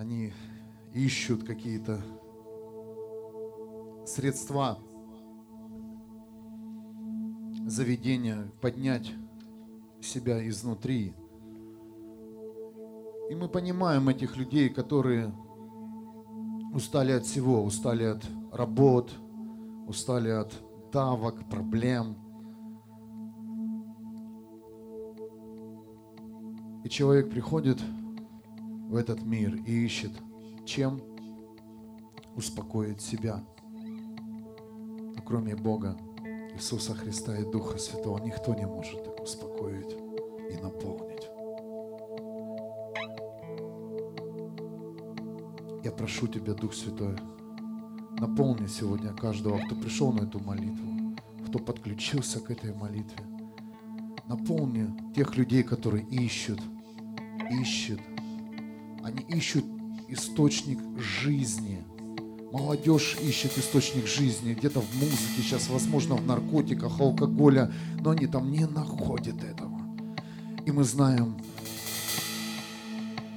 они ищут какие-то средства заведения, поднять себя изнутри. И мы понимаем этих людей, которые устали от всего, устали от работ, устали от давок, проблем. И человек приходит в этот мир и ищет, чем успокоить себя. Но кроме Бога, Иисуса Христа и Духа Святого, никто не может их успокоить и наполнить. Я прошу Тебя, Дух Святой, наполни сегодня каждого, кто пришел на эту молитву, кто подключился к этой молитве. Наполни тех людей, которые ищут, ищут. Они ищут источник жизни. Молодежь ищет источник жизни где-то в музыке, сейчас, возможно, в наркотиках, алкоголя, но они там не находят этого. И мы знаем,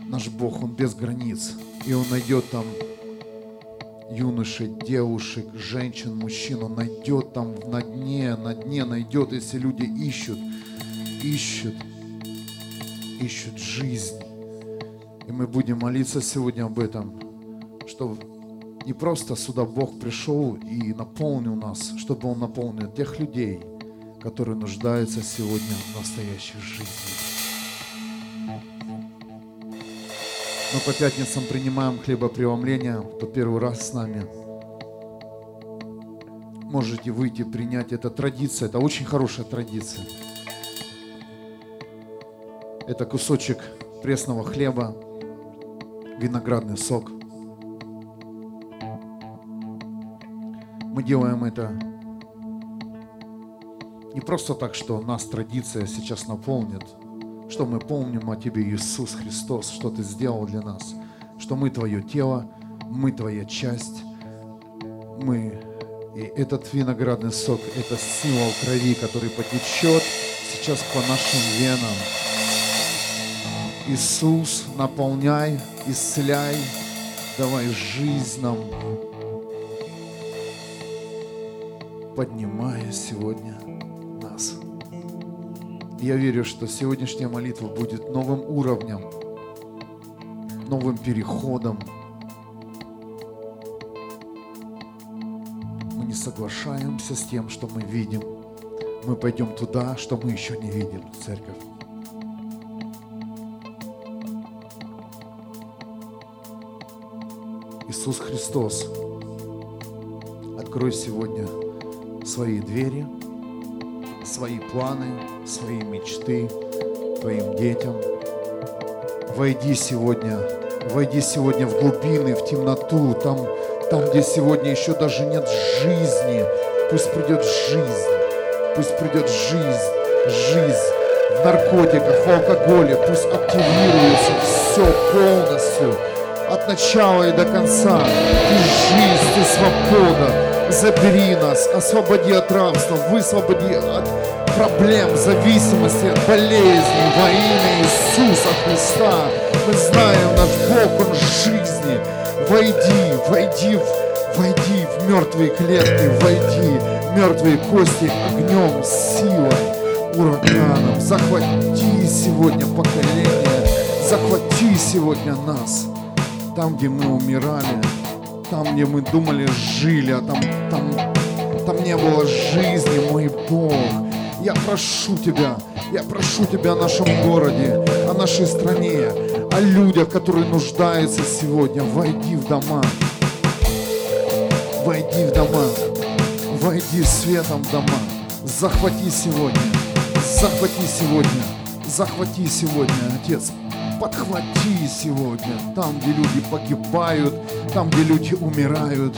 наш Бог, Он без границ, и Он найдет там юношей, девушек, женщин, мужчин, Он найдет там на дне, на дне найдет, если люди ищут, ищут, ищут жизнь. И мы будем молиться сегодня об этом, что не просто сюда Бог пришел и наполнил нас, чтобы Он наполнил тех людей, которые нуждаются сегодня в настоящей жизни. Мы по пятницам принимаем хлебопреломление, кто первый раз с нами. Можете выйти, принять. Это традиция, это очень хорошая традиция. Это кусочек пресного хлеба, виноградный сок. Мы делаем это не просто так, что нас традиция сейчас наполнит, что мы помним о Тебе, Иисус Христос, что Ты сделал для нас, что мы Твое тело, мы Твоя часть, мы и этот виноградный сок – это символ крови, который потечет сейчас по нашим венам. Иисус, наполняй, исцеляй, давай жизнь нам, поднимая сегодня нас. Я верю, что сегодняшняя молитва будет новым уровнем, новым переходом. Мы не соглашаемся с тем, что мы видим. Мы пойдем туда, что мы еще не видим, церковь. Иисус Христос, открой сегодня свои двери, свои планы, свои мечты твоим детям. Войди сегодня, войди сегодня в глубины, в темноту, там, там, где сегодня еще даже нет жизни. Пусть придет жизнь, пусть придет жизнь, жизнь в наркотиках, в алкоголе, пусть активируется все полностью, от начала и до конца. Ты жизнь, ты свобода, Забери нас, освободи от рабства, высвободи от проблем, зависимости, от болезней во имя Иисуса Христа. Мы знаем, наш Бог, Он жизни. Войди, войди, войди в мертвые клетки, войди в мертвые кости огнем, силой, ураганом. Захвати сегодня поколение, захвати сегодня нас, там, где мы умирали, там, где мы думали, жили, а там, там, там не было жизни, мой Бог. Я прошу Тебя, я прошу Тебя о нашем городе, о нашей стране, о людях, которые нуждаются сегодня. Войди в дома, войди в дома, войди светом в дома, захвати сегодня, захвати сегодня, захвати сегодня, Отец, подхвати сегодня, там, где люди погибают, там, где люди умирают.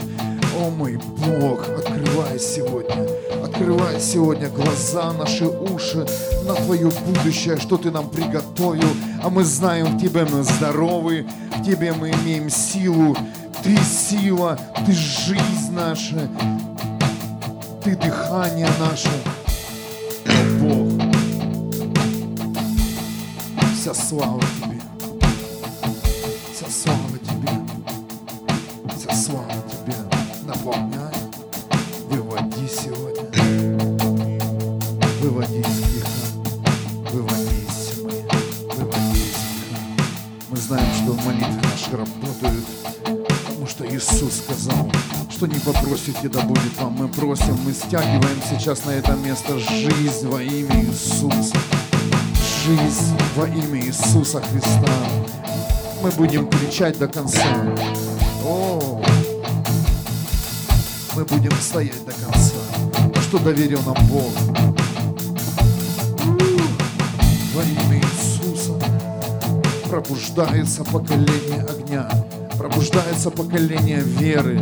О мой Бог, открывай сегодня, открывай сегодня глаза, наши уши на Твое будущее, что Ты нам приготовил. А мы знаем, в Тебе мы здоровы, в Тебе мы имеем силу. Ты сила, Ты жизнь наша, Ты дыхание наше. Вся слава тебе, вся слава тебе, вся слава тебе. Наполняй, выводи сегодня, выводи из греха, выводи из тьмы, выводи из греха. Мы знаем, что молитвы наши работают, потому что Иисус сказал, что не попросите, да будет вам. Мы просим, мы стягиваем сейчас на это место жизнь во имя Иисуса. Жизнь во имя Иисуса Христа. Мы будем кричать до конца. О, мы будем стоять до конца. Что доверил нам Бог. Во имя Иисуса пробуждается поколение огня, пробуждается поколение веры,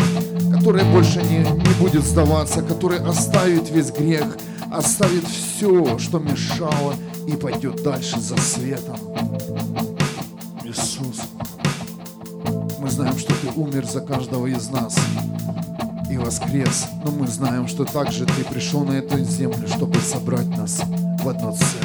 которое больше не, не будет сдаваться, которое оставит весь грех, оставит все, что мешало, и пойдет дальше за светом. Иисус, мы знаем, что Ты умер за каждого из нас и воскрес, но мы знаем, что также Ты пришел на эту землю, чтобы собрать нас в одно целое.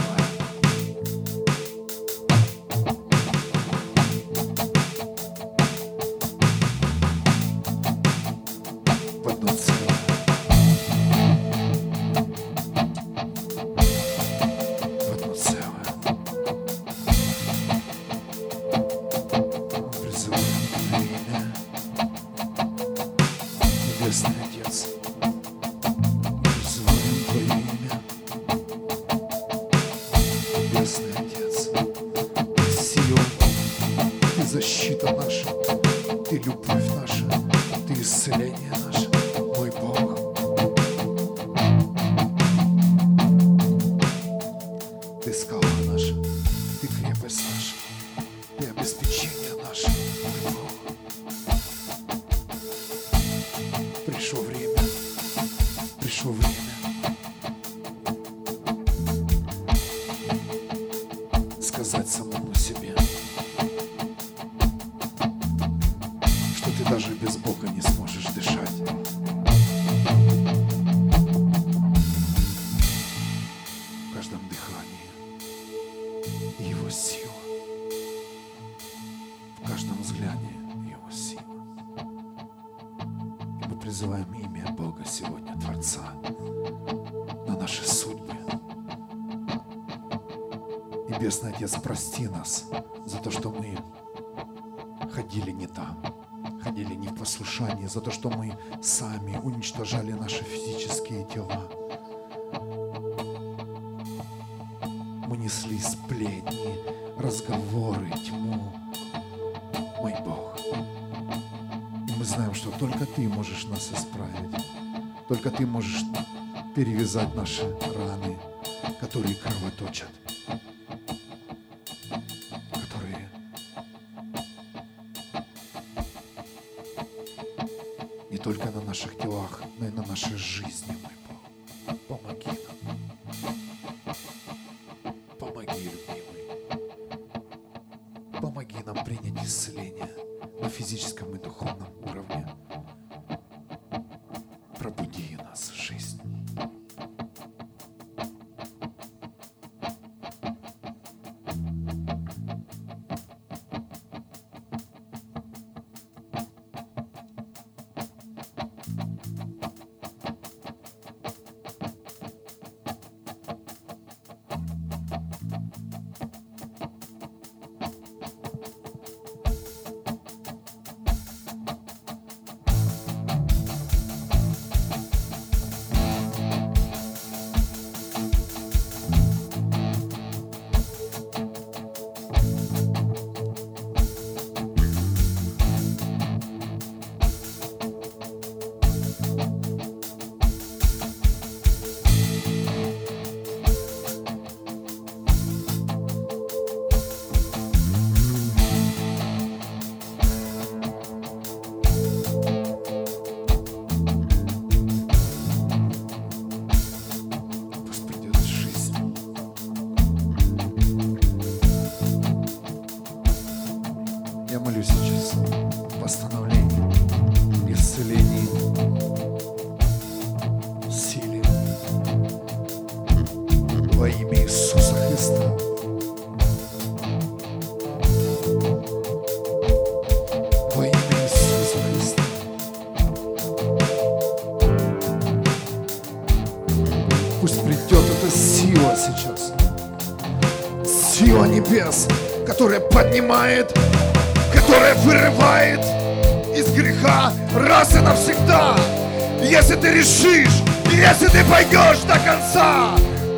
Только Ты можешь перевязать наши раны, которые кровоточат. Пробуди нас жизнь. Поднимает, которая вырывает из греха раз и навсегда. Если ты решишь, если ты пойдешь до конца,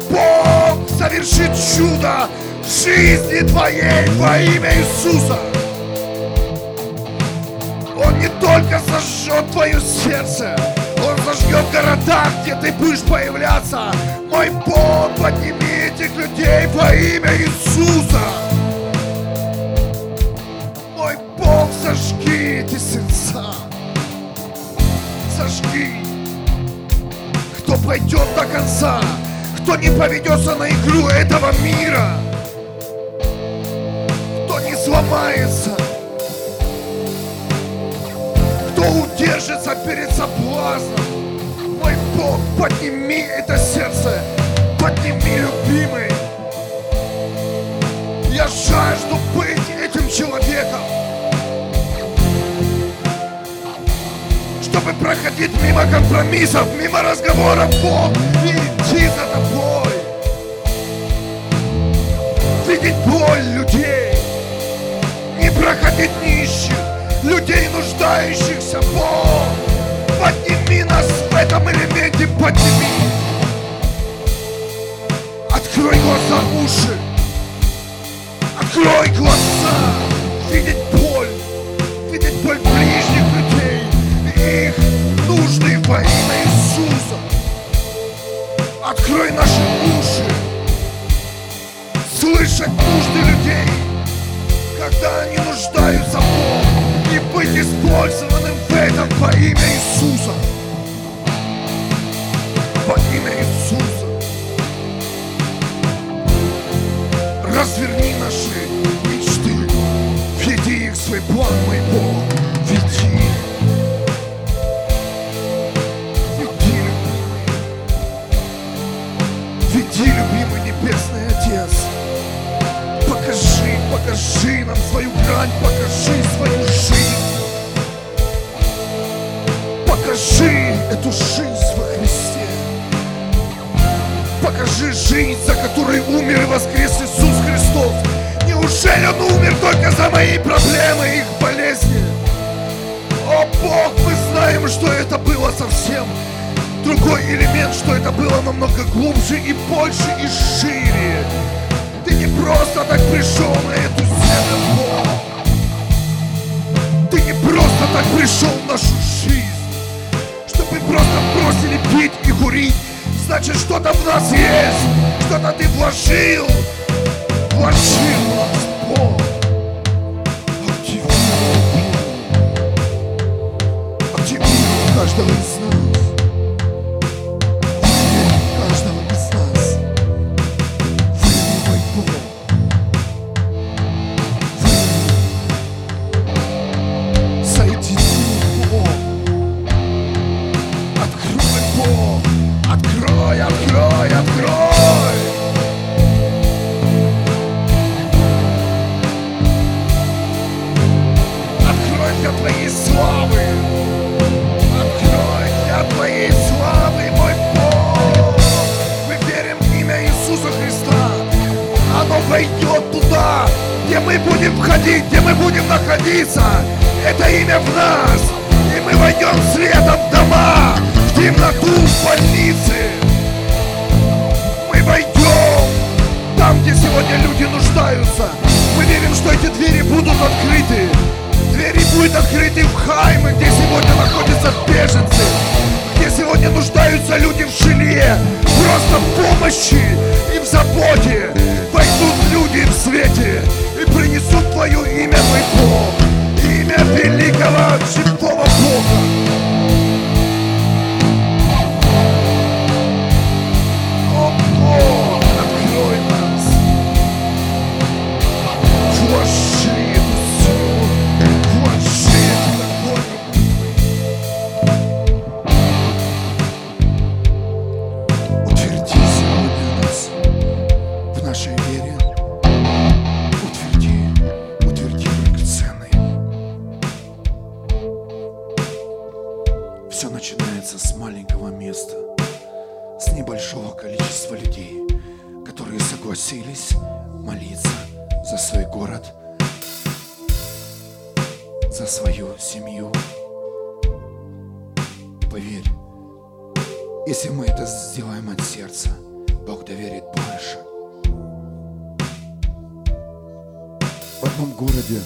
Бог совершит чудо в жизни твоей во имя Иисуса. Он не только зажжет твое сердце, Он зажгет города, где ты будешь появляться. Мой Бог, подними этих людей во имя Иисуса. Конца, кто не поведется на игру этого мира, кто не сломается, кто удержится перед соблазном. Мой Бог, подними это сердце, подними, любимый. Я жажду быть этим человеком. Чтобы проходить мимо компромиссов, мимо разговоров, Бог, идти за тобой. Видеть боль людей, не проходить нищих, людей нуждающихся, Бог. Подними нас в этом элементе, подними. Открой глаза, уши. Открой глаза. Видеть нужды во имя Иисуса. Открой наши уши. Слышать нужды людей, когда они нуждаются в Бог. И быть использованным в этом во имя Иисуса. Во имя Иисуса. Разверни наши мечты, веди их в свой план, мой Бог, веди. Веди, Покажи, нам свою грань, покажи свою жизнь. Покажи эту жизнь во Христе. Покажи жизнь, за которой умер и воскрес Иисус Христос. Неужели Он умер только за мои проблемы и их болезни? О Бог, мы знаем, что это было совсем другой элемент, что это было намного глубже и больше и шире. Не просто так пришел на эту землю. Ты не просто так пришел в нашу жизнь, чтобы просто бросили пить и курить. Значит, что-то в нас есть, что-то ты вложил, вложил нас, Бог. Активируй, Бог. Активируй каждого из с небольшого количества людей, которые согласились молиться за свой город, за свою семью. Поверь, если мы это сделаем от сердца, Бог доверит больше. В одном городе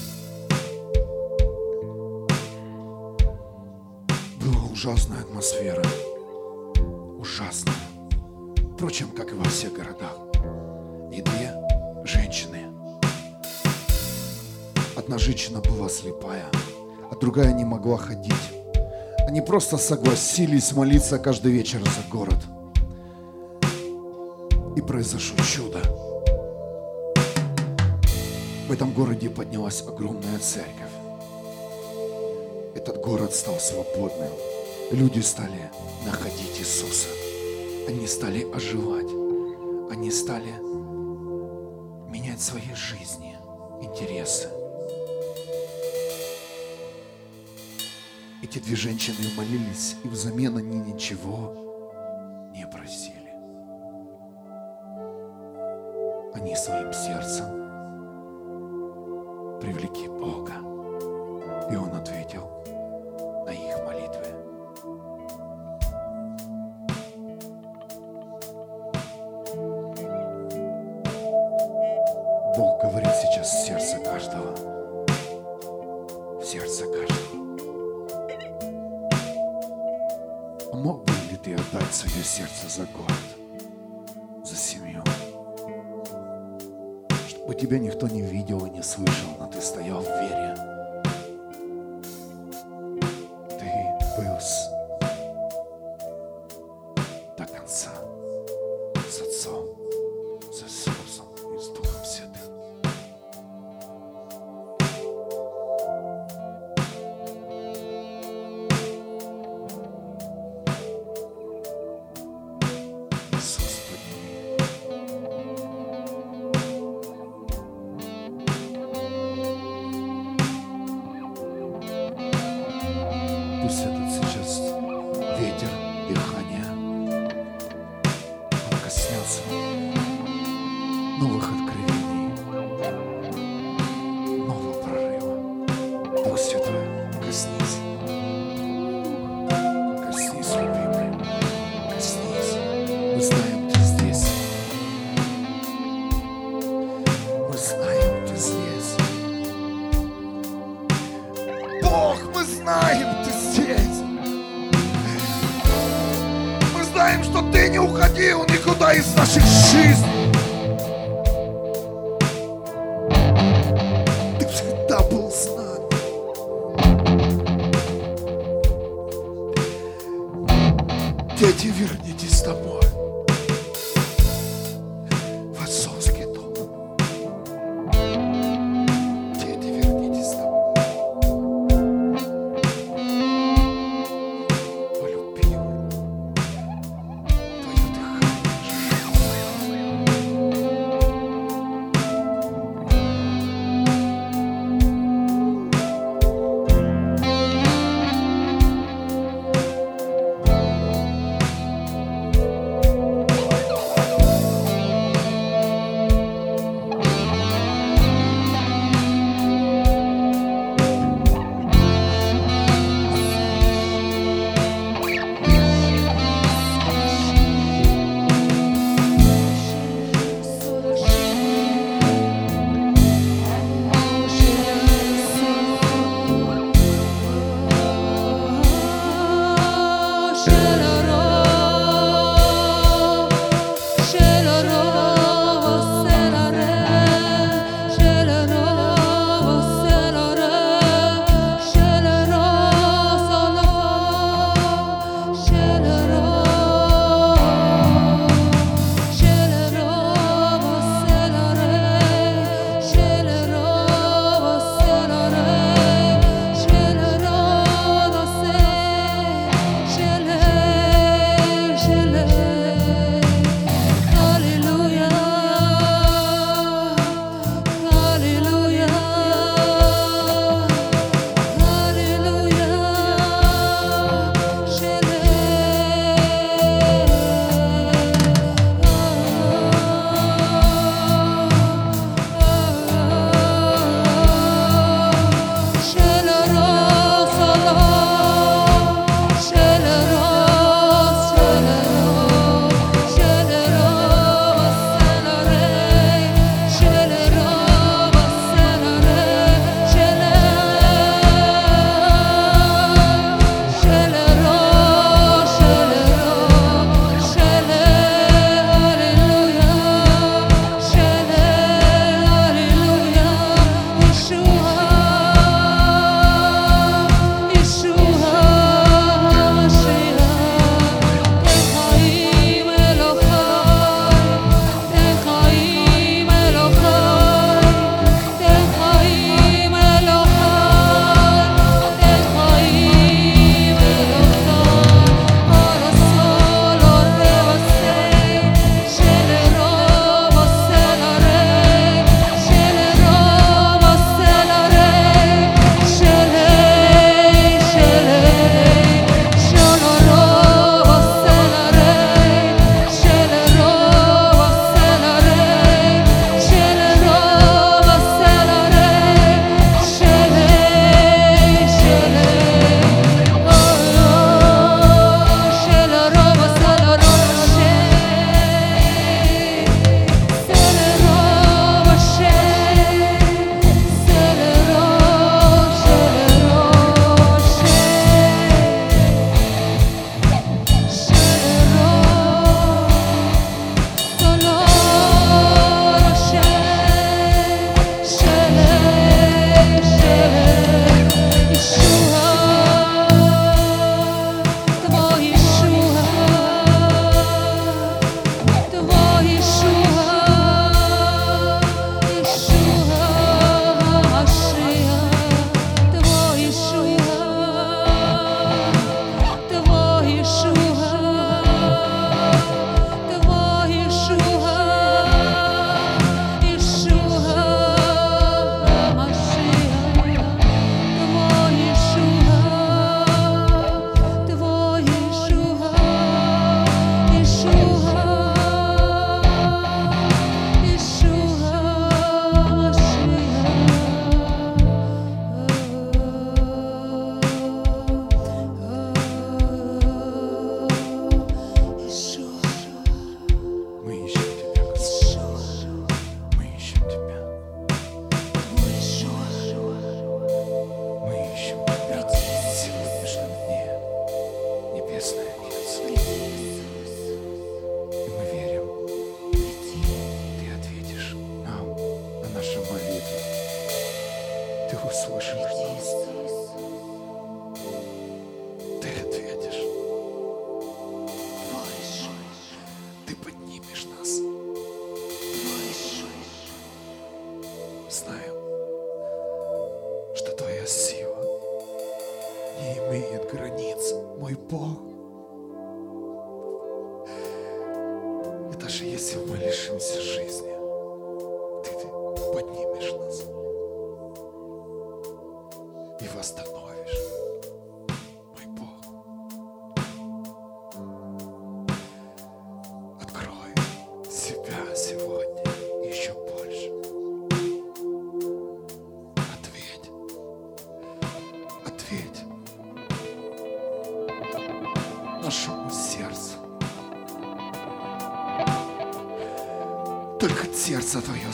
была ужасная атмосфера. Ужасная. Впрочем, как и во всех городах. И две женщины. Одна женщина была слепая, а другая не могла ходить. Они просто согласились молиться каждый вечер за город. И произошло чудо. В этом городе поднялась огромная церковь. Этот город стал свободным. Люди стали находить Иисуса. Они стали оживать. Они стали менять свои жизни, интересы. Эти две женщины молились, и взамен они ничего не просили. Они своим сердцем привлекли Бога, и Он ответил сердце твое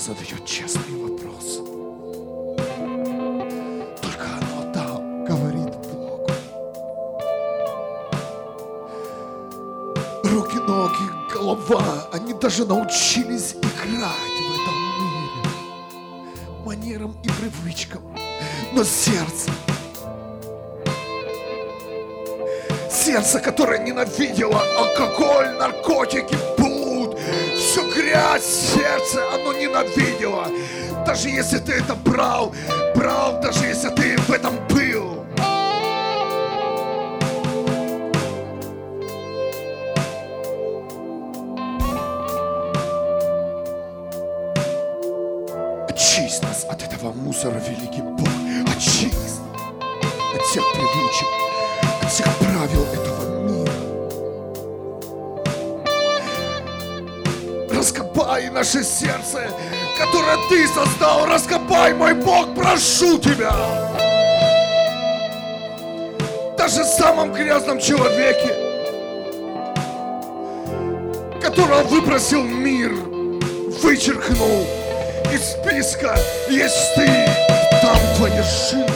задает честный вопрос. Только оно да, говорит Богу. Руки, ноги, голова, они даже научились играть в этом мире. Манерам и привычкам. Но сердце, сердце, которое ненавидело алкоголь, наркотики, грязь сердце, оно ненавидело. Даже если ты это брал, брал, даже если ты создал. Раскопай, мой Бог, прошу Тебя. Даже в самом грязном человеке, которого выбросил мир, вычеркнул из списка, есть Ты, там Твоя жизнь.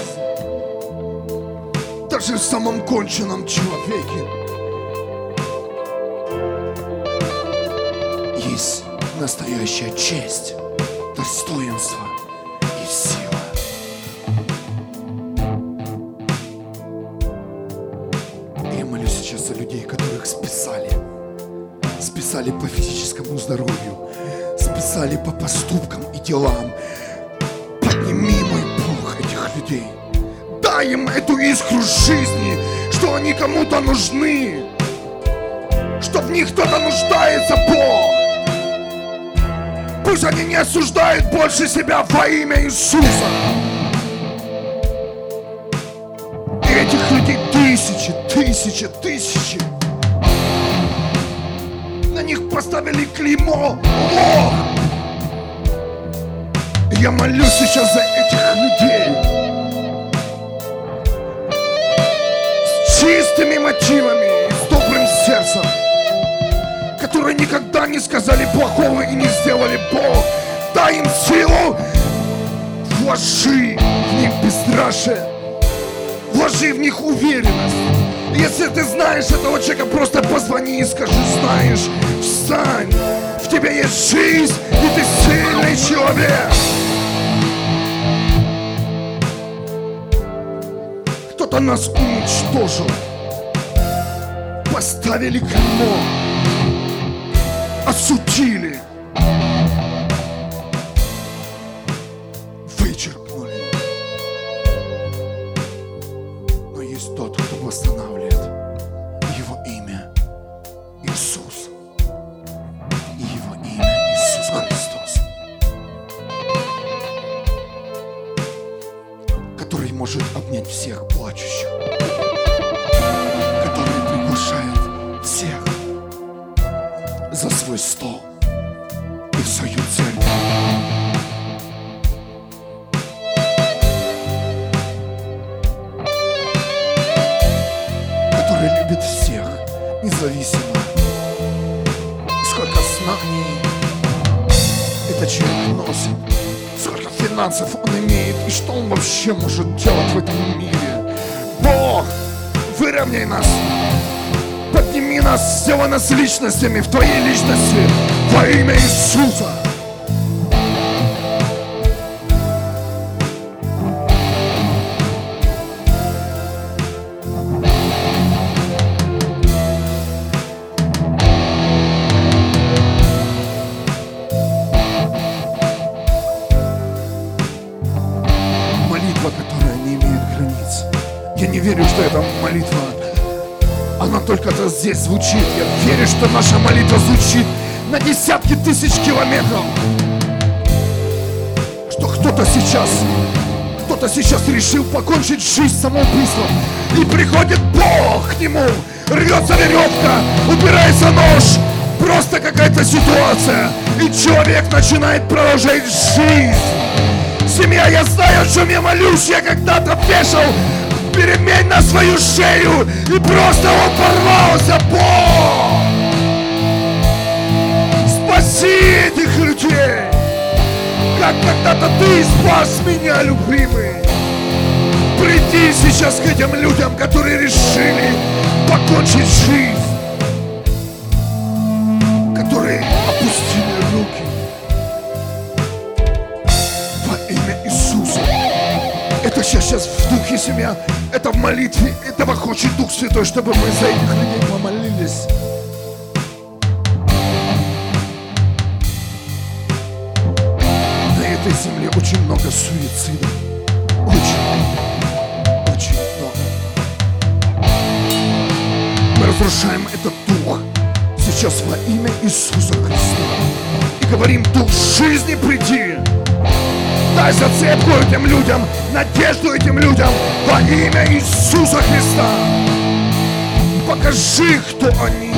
Даже в самом конченном человеке настоящая честь, достоинство и сила. Я молюсь сейчас за людей, которых списали. Списали по физическому здоровью, списали по поступкам и делам. Подними, мой Бог, этих людей. Дай им эту искру жизни, что они кому-то нужны, что в них кто-то нуждается, Бог. Пусть они не осуждают больше себя во имя Иисуса. И этих людей тысячи, тысячи, тысячи. На них поставили клеймо Бог. Я молюсь сейчас за этих людей. С чистыми мотивами, с добрым сердцем которые никогда не сказали плохого и не сделали Бог. Дай им силу, вложи в них бесстрашие, вложи в них уверенность. Если ты знаешь этого человека, просто позвони и скажи, знаешь, встань, в тебе есть жизнь, и ты сильный человек. Кто-то нас уничтожил, поставили клеймо, a этот человек носит, сколько финансов он имеет и что он вообще может делать в этом мире. Бог, выровняй нас Подними нас, сделай нас личностями в Твоей личности во имя Иисуса. Только здесь звучит. Я верю, что наша молитва звучит на десятки тысяч километров. Что кто-то сейчас, кто-то сейчас решил покончить жизнь самоубийством. И приходит Бог к нему, рвется веревка, убирается нож, просто какая-то ситуация, и человек начинает продолжать жизнь. Семья, я знаю, о чем я молюсь, я когда-то вешал перемень на свою шею, и просто он порвался, Бог! Спаси этих людей, как когда-то ты спас меня, любимый. Приди сейчас к этим людям, которые решили покончить жизнь которые опустили руки сейчас, сейчас в духе семья, это в молитве, этого хочет Дух Святой, чтобы мы за этих людей помолились. На этой земле очень много суицидов. Очень, очень много. Мы разрушаем этот дух сейчас во имя Иисуса Христа. И говорим, Дух жизни приди. Дай зацепку этим людям, надежду этим людям во имя Иисуса Христа. Покажи, кто они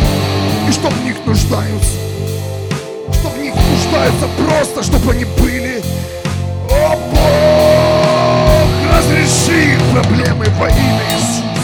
и что в них нуждаются. Что в них нуждаются просто, чтобы они были. О Бог, разреши их проблемы во имя Иисуса.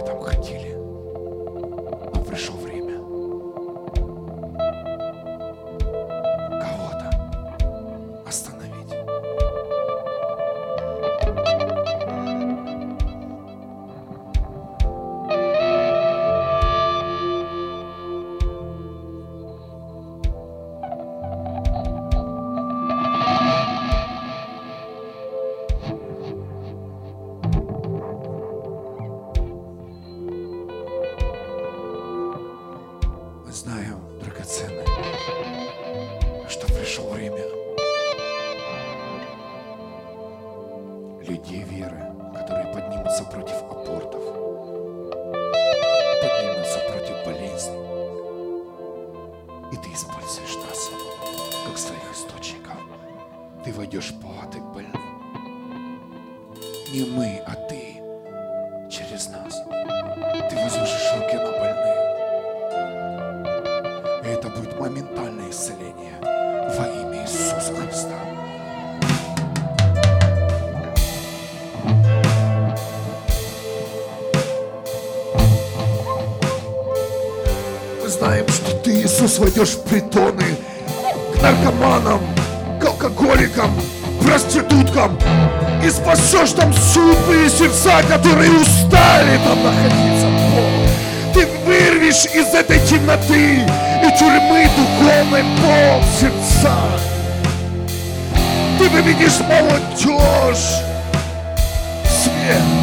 В этом хотели. Но пришло время войдешь в притоны к наркоманам, к алкоголикам, проституткам и спасешь там судные сердца, которые устали там находиться. Ты вырвешь из этой темноты и тюрьмы духовной пол сердца. Ты выведешь молодежь свет.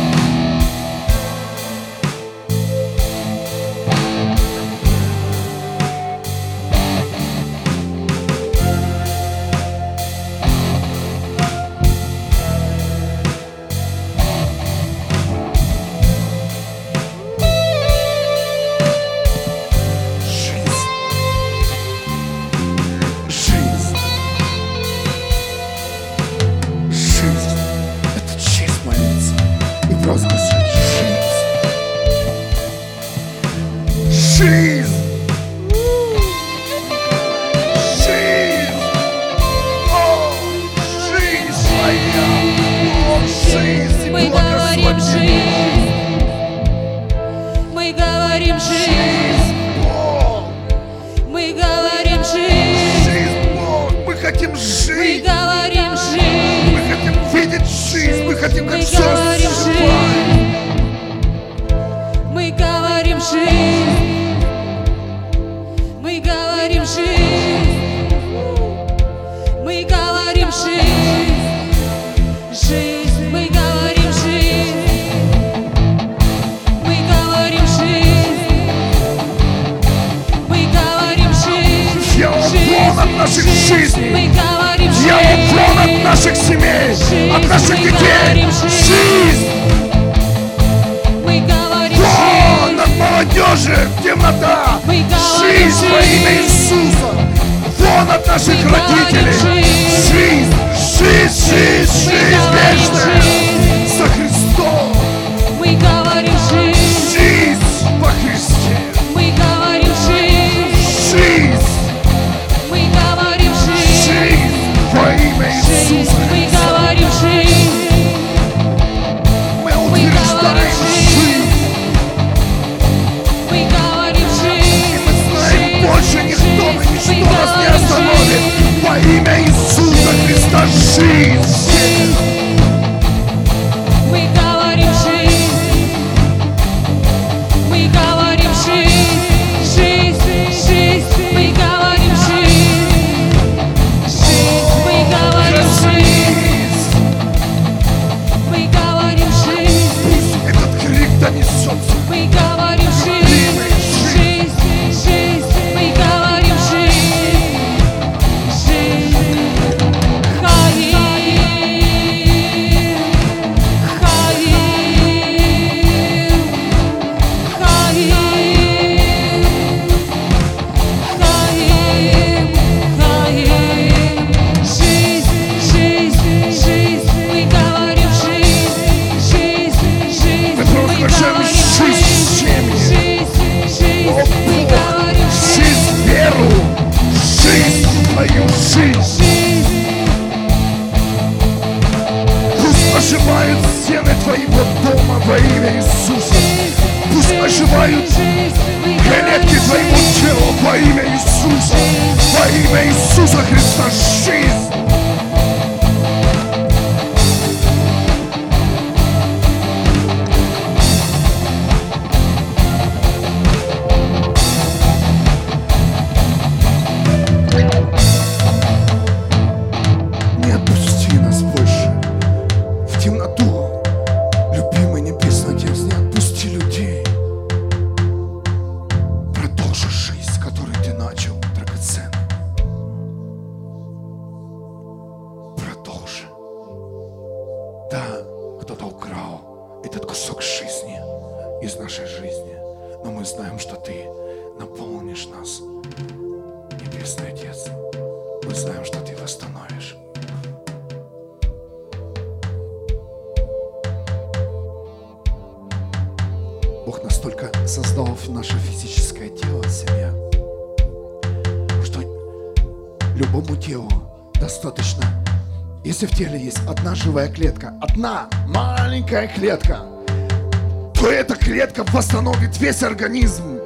Весь организм.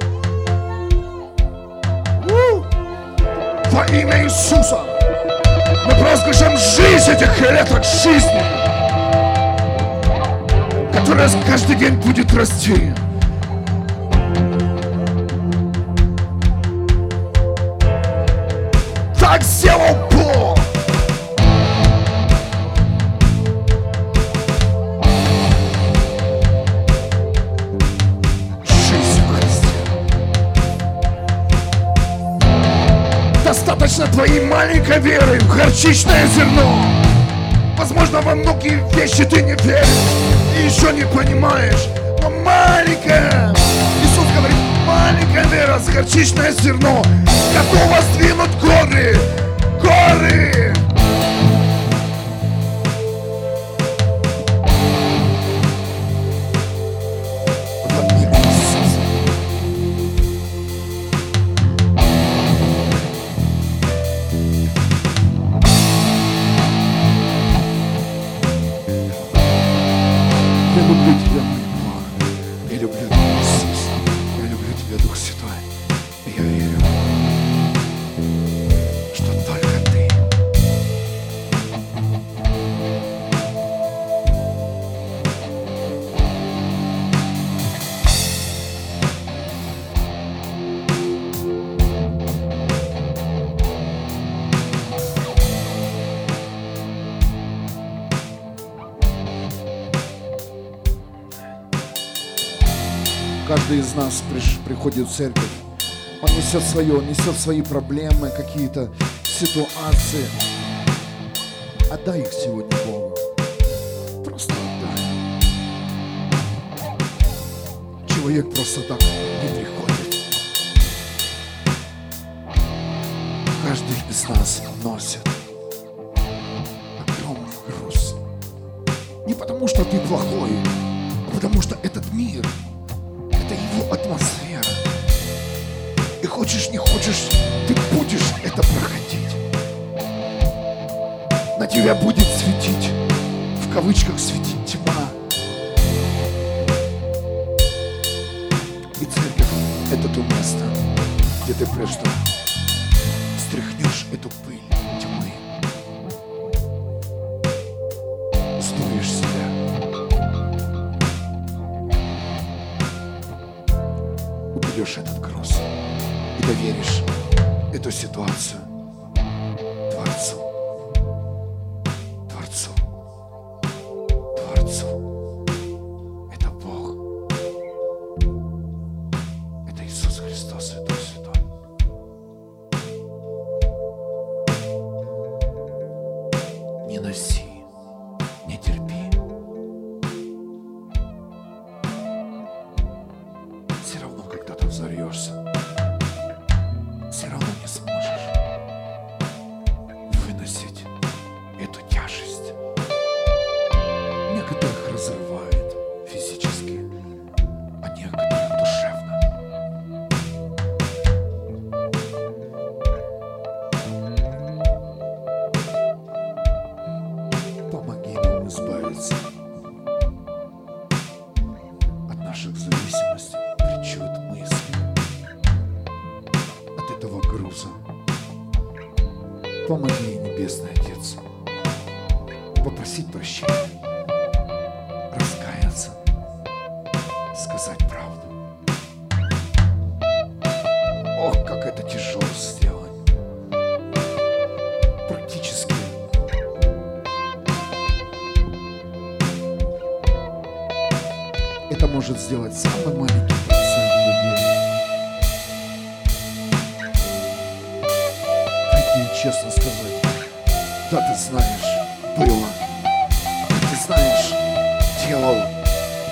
Во имя Иисуса. Мы провозглашаем жизнь этих клеток жизни, которая каждый день будет расти. Так сделал Бог. Достаточно твоей маленькой веры в горчичное зерно. Возможно, во многие вещи ты не веришь и еще не понимаешь, но маленькая, Иисус говорит, маленькая вера с горчичное зерно готова сдвинуть горы, горы. Приходит в церковь. Он несет свое, несет свои проблемы, какие-то ситуации. Отдай их сегодня Богу. Просто отдай. Человек просто так не приходит. Каждый из нас носит огромный груз. Не потому, что ты плохой, хочешь, ты будешь это проходить. На тебя будет светить, в кавычках светить тьма. И церковь – это то место, где ты просто стряхнешь эту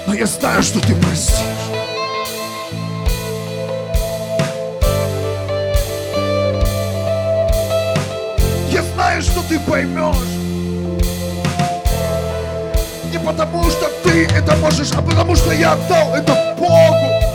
но я знаю, что ты простишь. Я знаю, что ты поймешь. Не потому, что ты это можешь, а потому, что я отдал это Богу.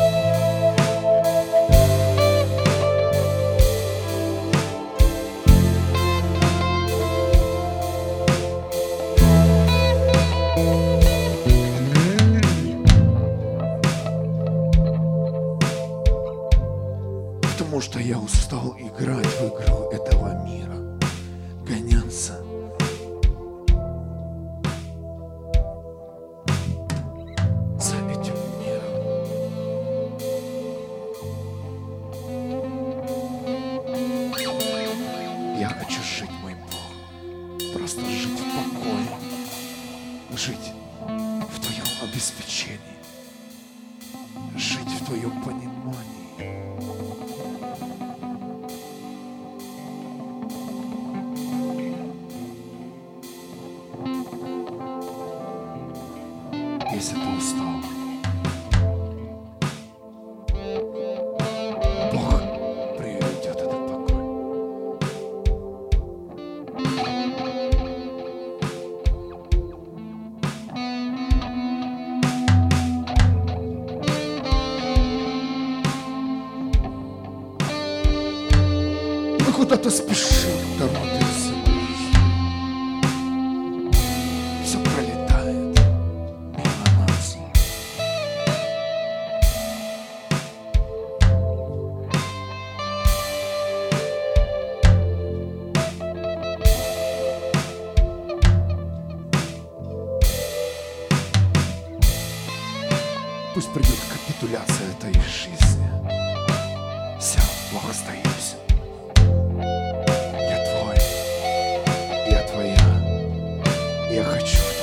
Я хочу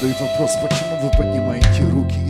задают вопрос, почему вы поднимаете руки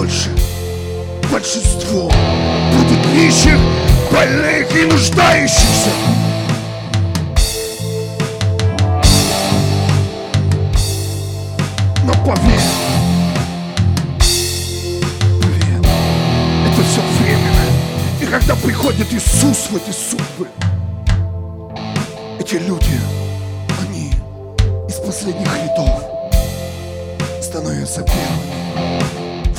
больше. Большинство будут нищих, больных и нуждающихся. Но поверь, поверь, это все временно. И когда приходит Иисус в эти судьбы, эти люди, они из последних рядов становятся первыми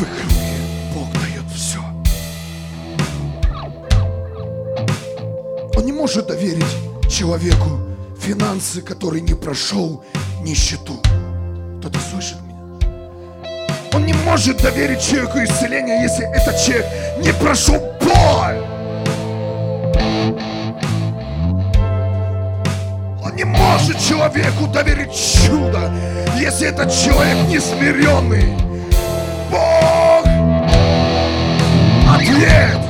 выходные Бог дает все. Он не может доверить человеку финансы, который не прошел нищету. Кто-то слышит меня? Он не может доверить человеку исцеление, если этот человек не прошел боль. Он не может человеку доверить чудо, если этот человек не смиренный. Yeah!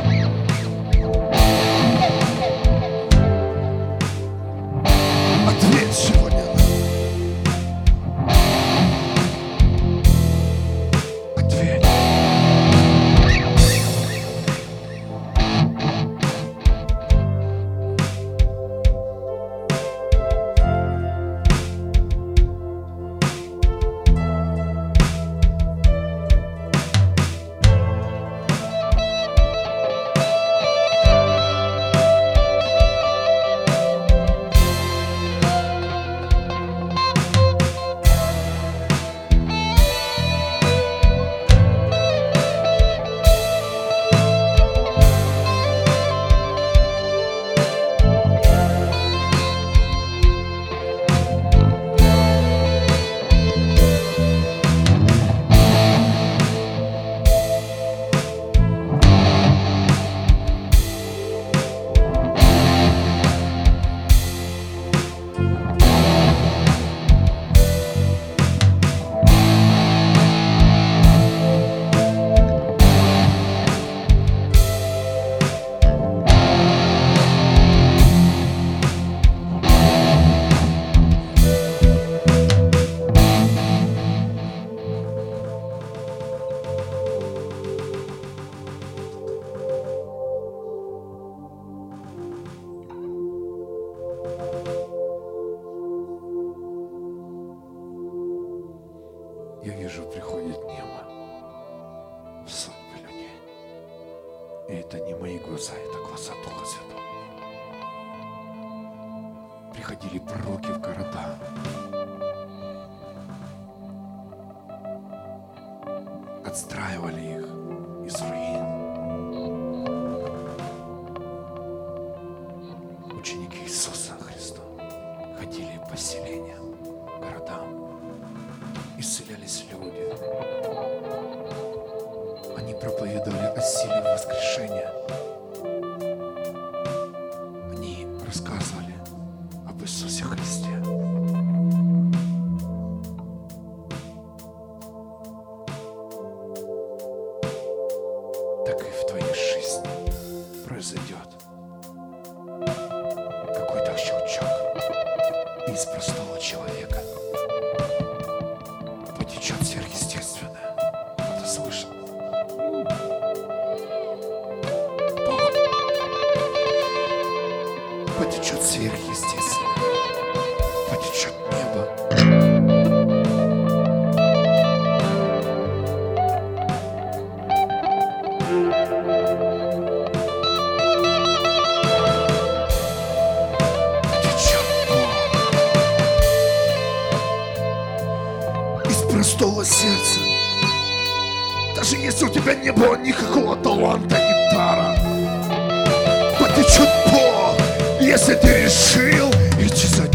если ты решил идти за ним.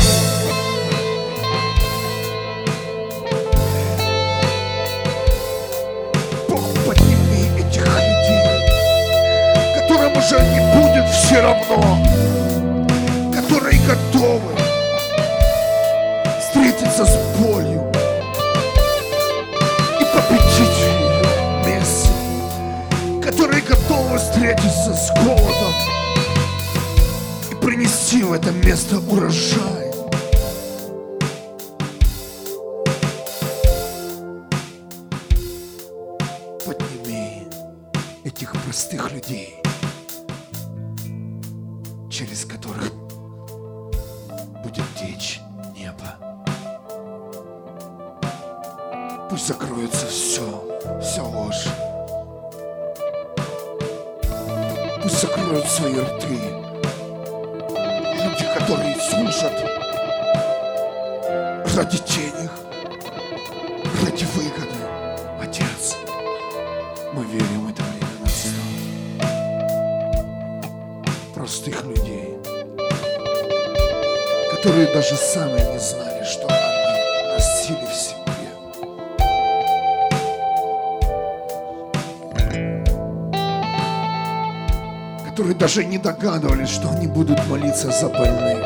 Бог подними этих людей, которым уже не будет все равно, которые готовы встретиться с болью и победить ее вместе, которые готовы встретиться с голодом в это место урожай. Даже не догадывались, что они будут молиться за больных.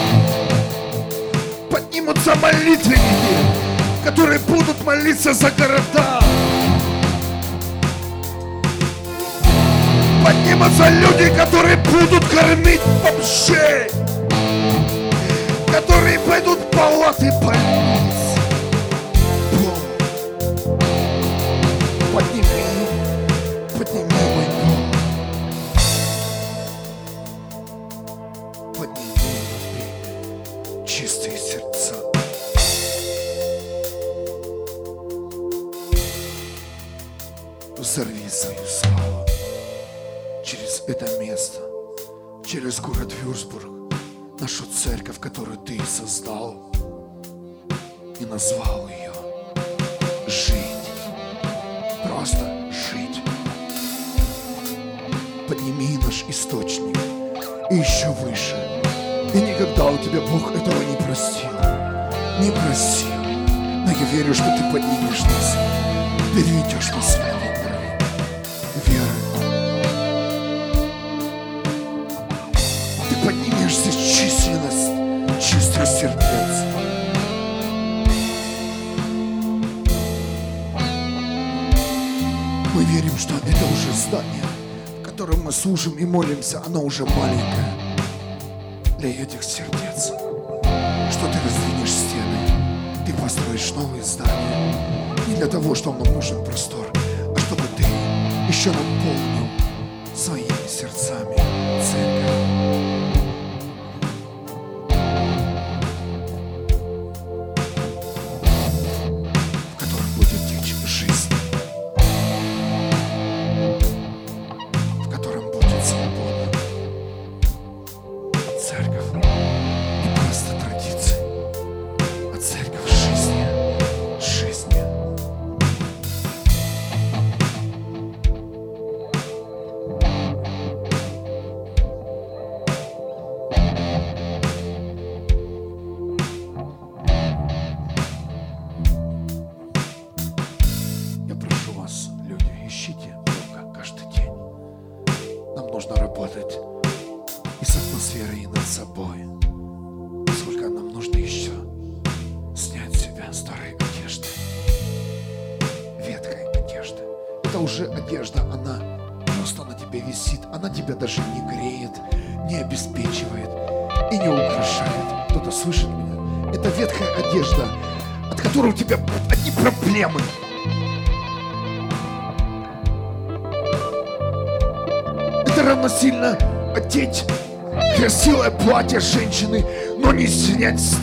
Поднимутся молитвенники, которые будут молиться за города. Поднимутся люди, которые будут кормить бомжей, которые пойдут в палаты больниц. Молимся, оно уже маленькое для этих сердец. Что ты раздвинешь стены, ты построишь новые здания. Не для того, что нам нужен простор, а чтобы ты еще наполнил своими сердцами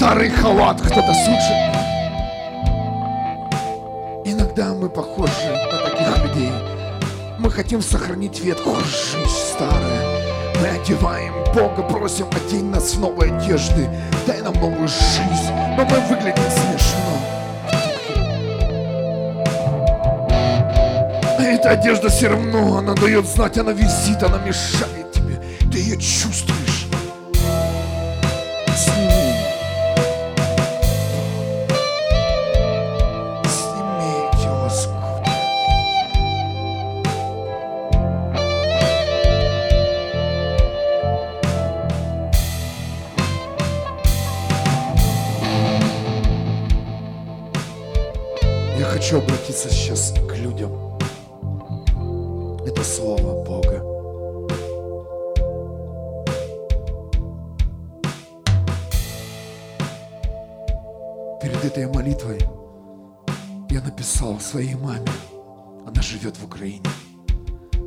старый халат. Кто-то слышит? Иногда мы похожи на таких людей. Мы хотим сохранить ветхую жизнь старая. Мы одеваем Бога, просим, одень нас в новые одежды, дай нам новую жизнь. Но мы выглядим смешно. А эта одежда все равно, она дает знать, она висит, она мешает хочу обратиться сейчас к людям. Это Слово Бога. Перед этой молитвой я написал своей маме. Она живет в Украине.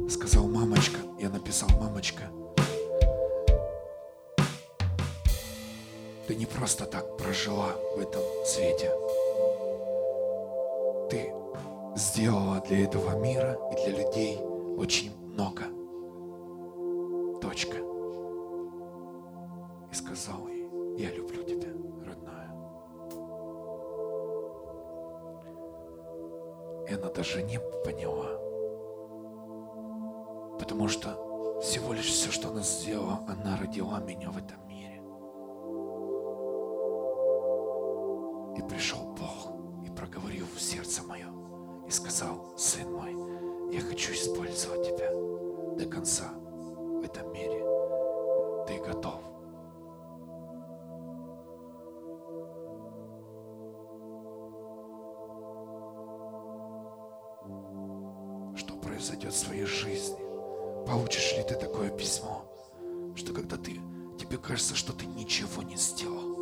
Сказал, мамочка, я написал, мамочка, ты не просто так прожила в этом свете. Сделала для этого мира и для людей очень много. Точка. И сказал ей, я люблю тебя, родная. И она даже не поняла. Потому что всего лишь все, что она сделала, она родила меня в этом мире. И пришел Бог и проговорил в сердце и сказал, сын мой, я хочу использовать тебя до конца в этом мире. Ты готов. Что произойдет в своей жизни? Получишь ли ты такое письмо, что когда ты, тебе кажется, что ты ничего не сделал,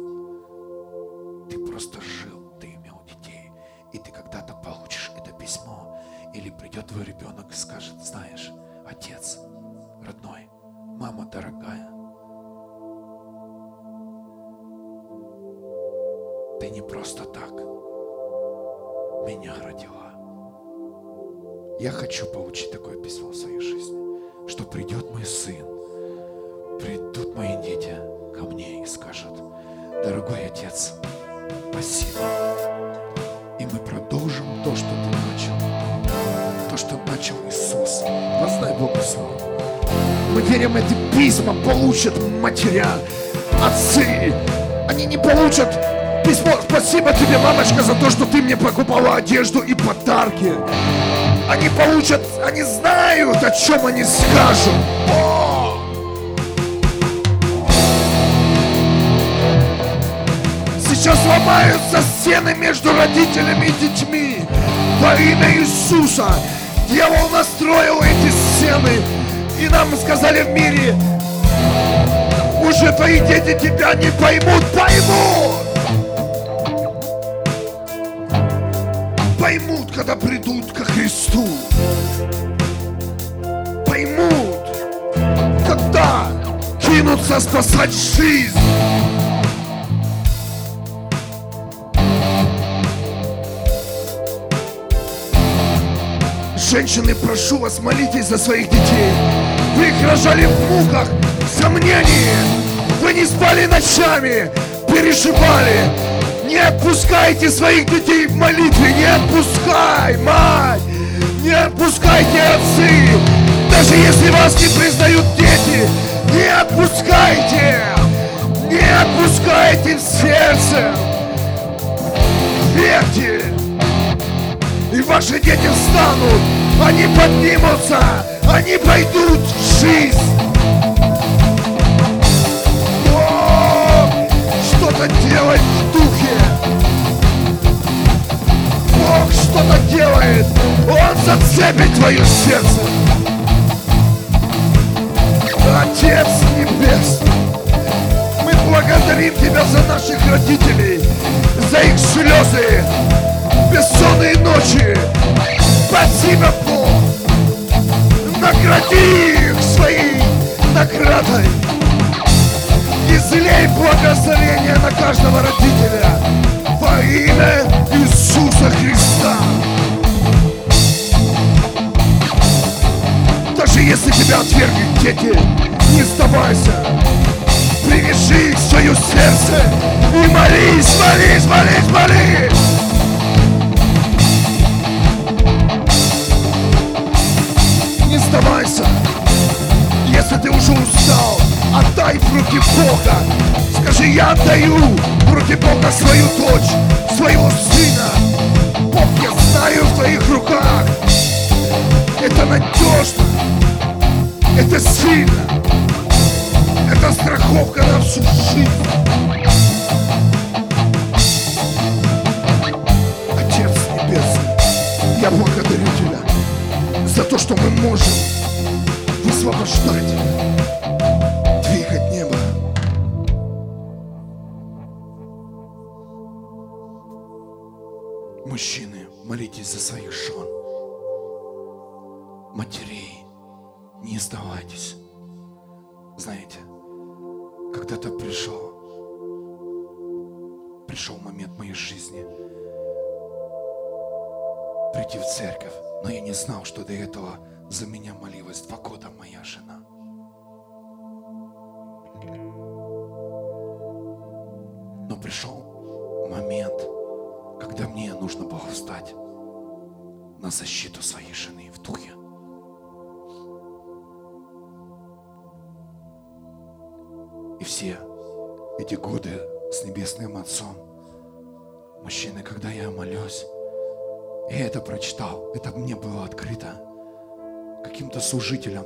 ты просто жил, ты имел детей, и ты когда-то письмо, или придет твой ребенок и скажет, знаешь, отец, родной, мама дорогая, ты не просто так меня родила. Я хочу получить такое письмо в своей жизни, что придет мой сын, придут мои дети ко мне и скажут, дорогой отец, спасибо. Мы продолжим то, что ты начал, то, что начал Иисус. Познай Бога Слово. Мы верим, эти письма получат матеря, отцы. Они не получат письмо. Спасибо тебе, мамочка, за то, что ты мне покупала одежду и подарки. Они получат, они знают, о чем они скажут. Сейчас ломаются стены между родителями и детьми. Во имя Иисуса дьявол настроил эти стены. И нам сказали в мире, уже твои дети тебя не поймут, поймут. Поймут, когда придут ко Христу. Поймут, когда кинутся спасать жизнь. Женщины, прошу вас, молитесь за своих детей. Вы их рожали в муках, в сомнении. Вы не спали ночами, переживали. Не отпускайте своих детей в молитве, не отпускай, мать. Не отпускайте, отцы. Даже если вас не признают дети, не отпускайте. Не отпускайте в сердце. Верьте и ваши дети встанут, они поднимутся, они пойдут в жизнь. Бог что-то делает в духе. Бог что-то делает. Он зацепит твое сердце. Отец Небесный, мы благодарим Тебя за наших родителей, за их слезы, бессонные ночи. Спасибо, Бог! Награди их своей наградой. Излей благословение на каждого родителя во имя Иисуса Христа. Даже если тебя отвергнут дети, не сдавайся. Привяжи их в свое сердце и молись, молись, молись, молись. Если ты уже устал, отдай в руки Бога. Скажи, я отдаю в руки Бога свою дочь, своего сына. Бог, я знаю в твоих руках. Это надежно. Это сильно. Это страховка на всю жизнь. Отец Небесный, я благодарю Тебя за то, что мы можем высвобождать, двигать небо. Мужчины, молитесь за своих жен. Матерей, не сдавайтесь. Знаете, когда-то пришел, пришел момент моей жизни прийти в церковь, но я не знал, что до этого за меня молилась два года моя жена. Но пришел момент, когда мне нужно было встать на защиту своей жены в духе. И все эти годы с Небесным Отцом, мужчины, когда я молюсь, я это прочитал, это мне было открыто каким-то служителем.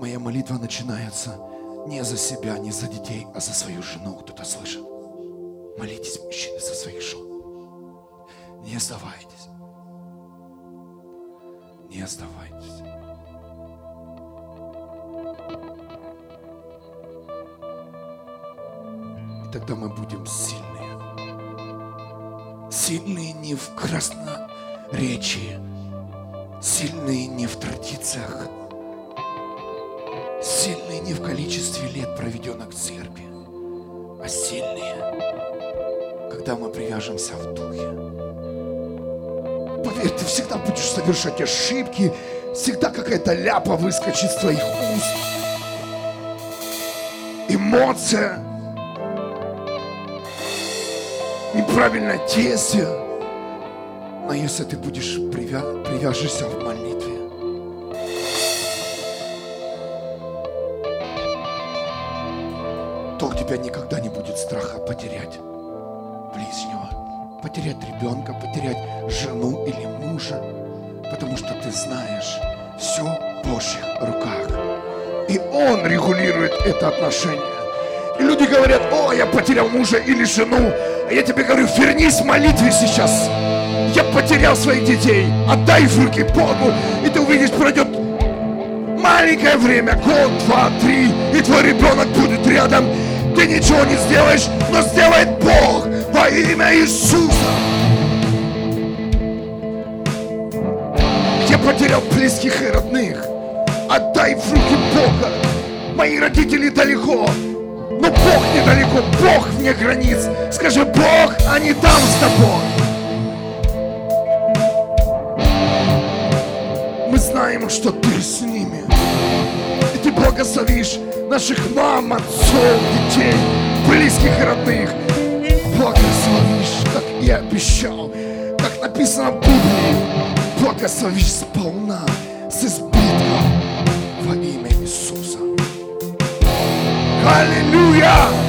Моя молитва начинается не за себя, не за детей, а за свою жену. Кто-то слышит? Молитесь, мужчины, за своих жен. Не сдавайтесь. Не сдавайтесь. И тогда мы будем сильные. Сильные не в красноречии, сильные не в традициях, сильные не в количестве лет, проведенных в церкви, а сильные, когда мы привяжемся в духе. Поверь, ты всегда будешь совершать ошибки, всегда какая-то ляпа выскочит с твоих уст. Эмоция, неправильное действие. Но если ты будешь привя... привяжешься в молитве, то у тебя никогда не будет страха потерять ближнего, потерять ребенка, потерять жену или мужа, потому что ты знаешь, все в Божьих руках. И Он регулирует это отношение. И люди говорят, о, я потерял мужа или жену. А я тебе говорю, вернись в молитве сейчас. Я потерял своих детей. Отдай в руки Богу. И ты увидишь, пройдет маленькое время, год, два, три, и твой ребенок будет рядом. Ты ничего не сделаешь, но сделает Бог во имя Иисуса. Я потерял близких и родных. Отдай в руки Бога. Мои родители далеко, но Бог недалеко, Бог вне границ. Скажи, Бог, они там с тобой. Знаем, что ты с ними. И ты благословишь наших мам, отцов, детей, близких и родных. Благословишь, как и обещал, как написано в Библии. Благословишь сполна, с избытком во имя Иисуса. Аллилуйя!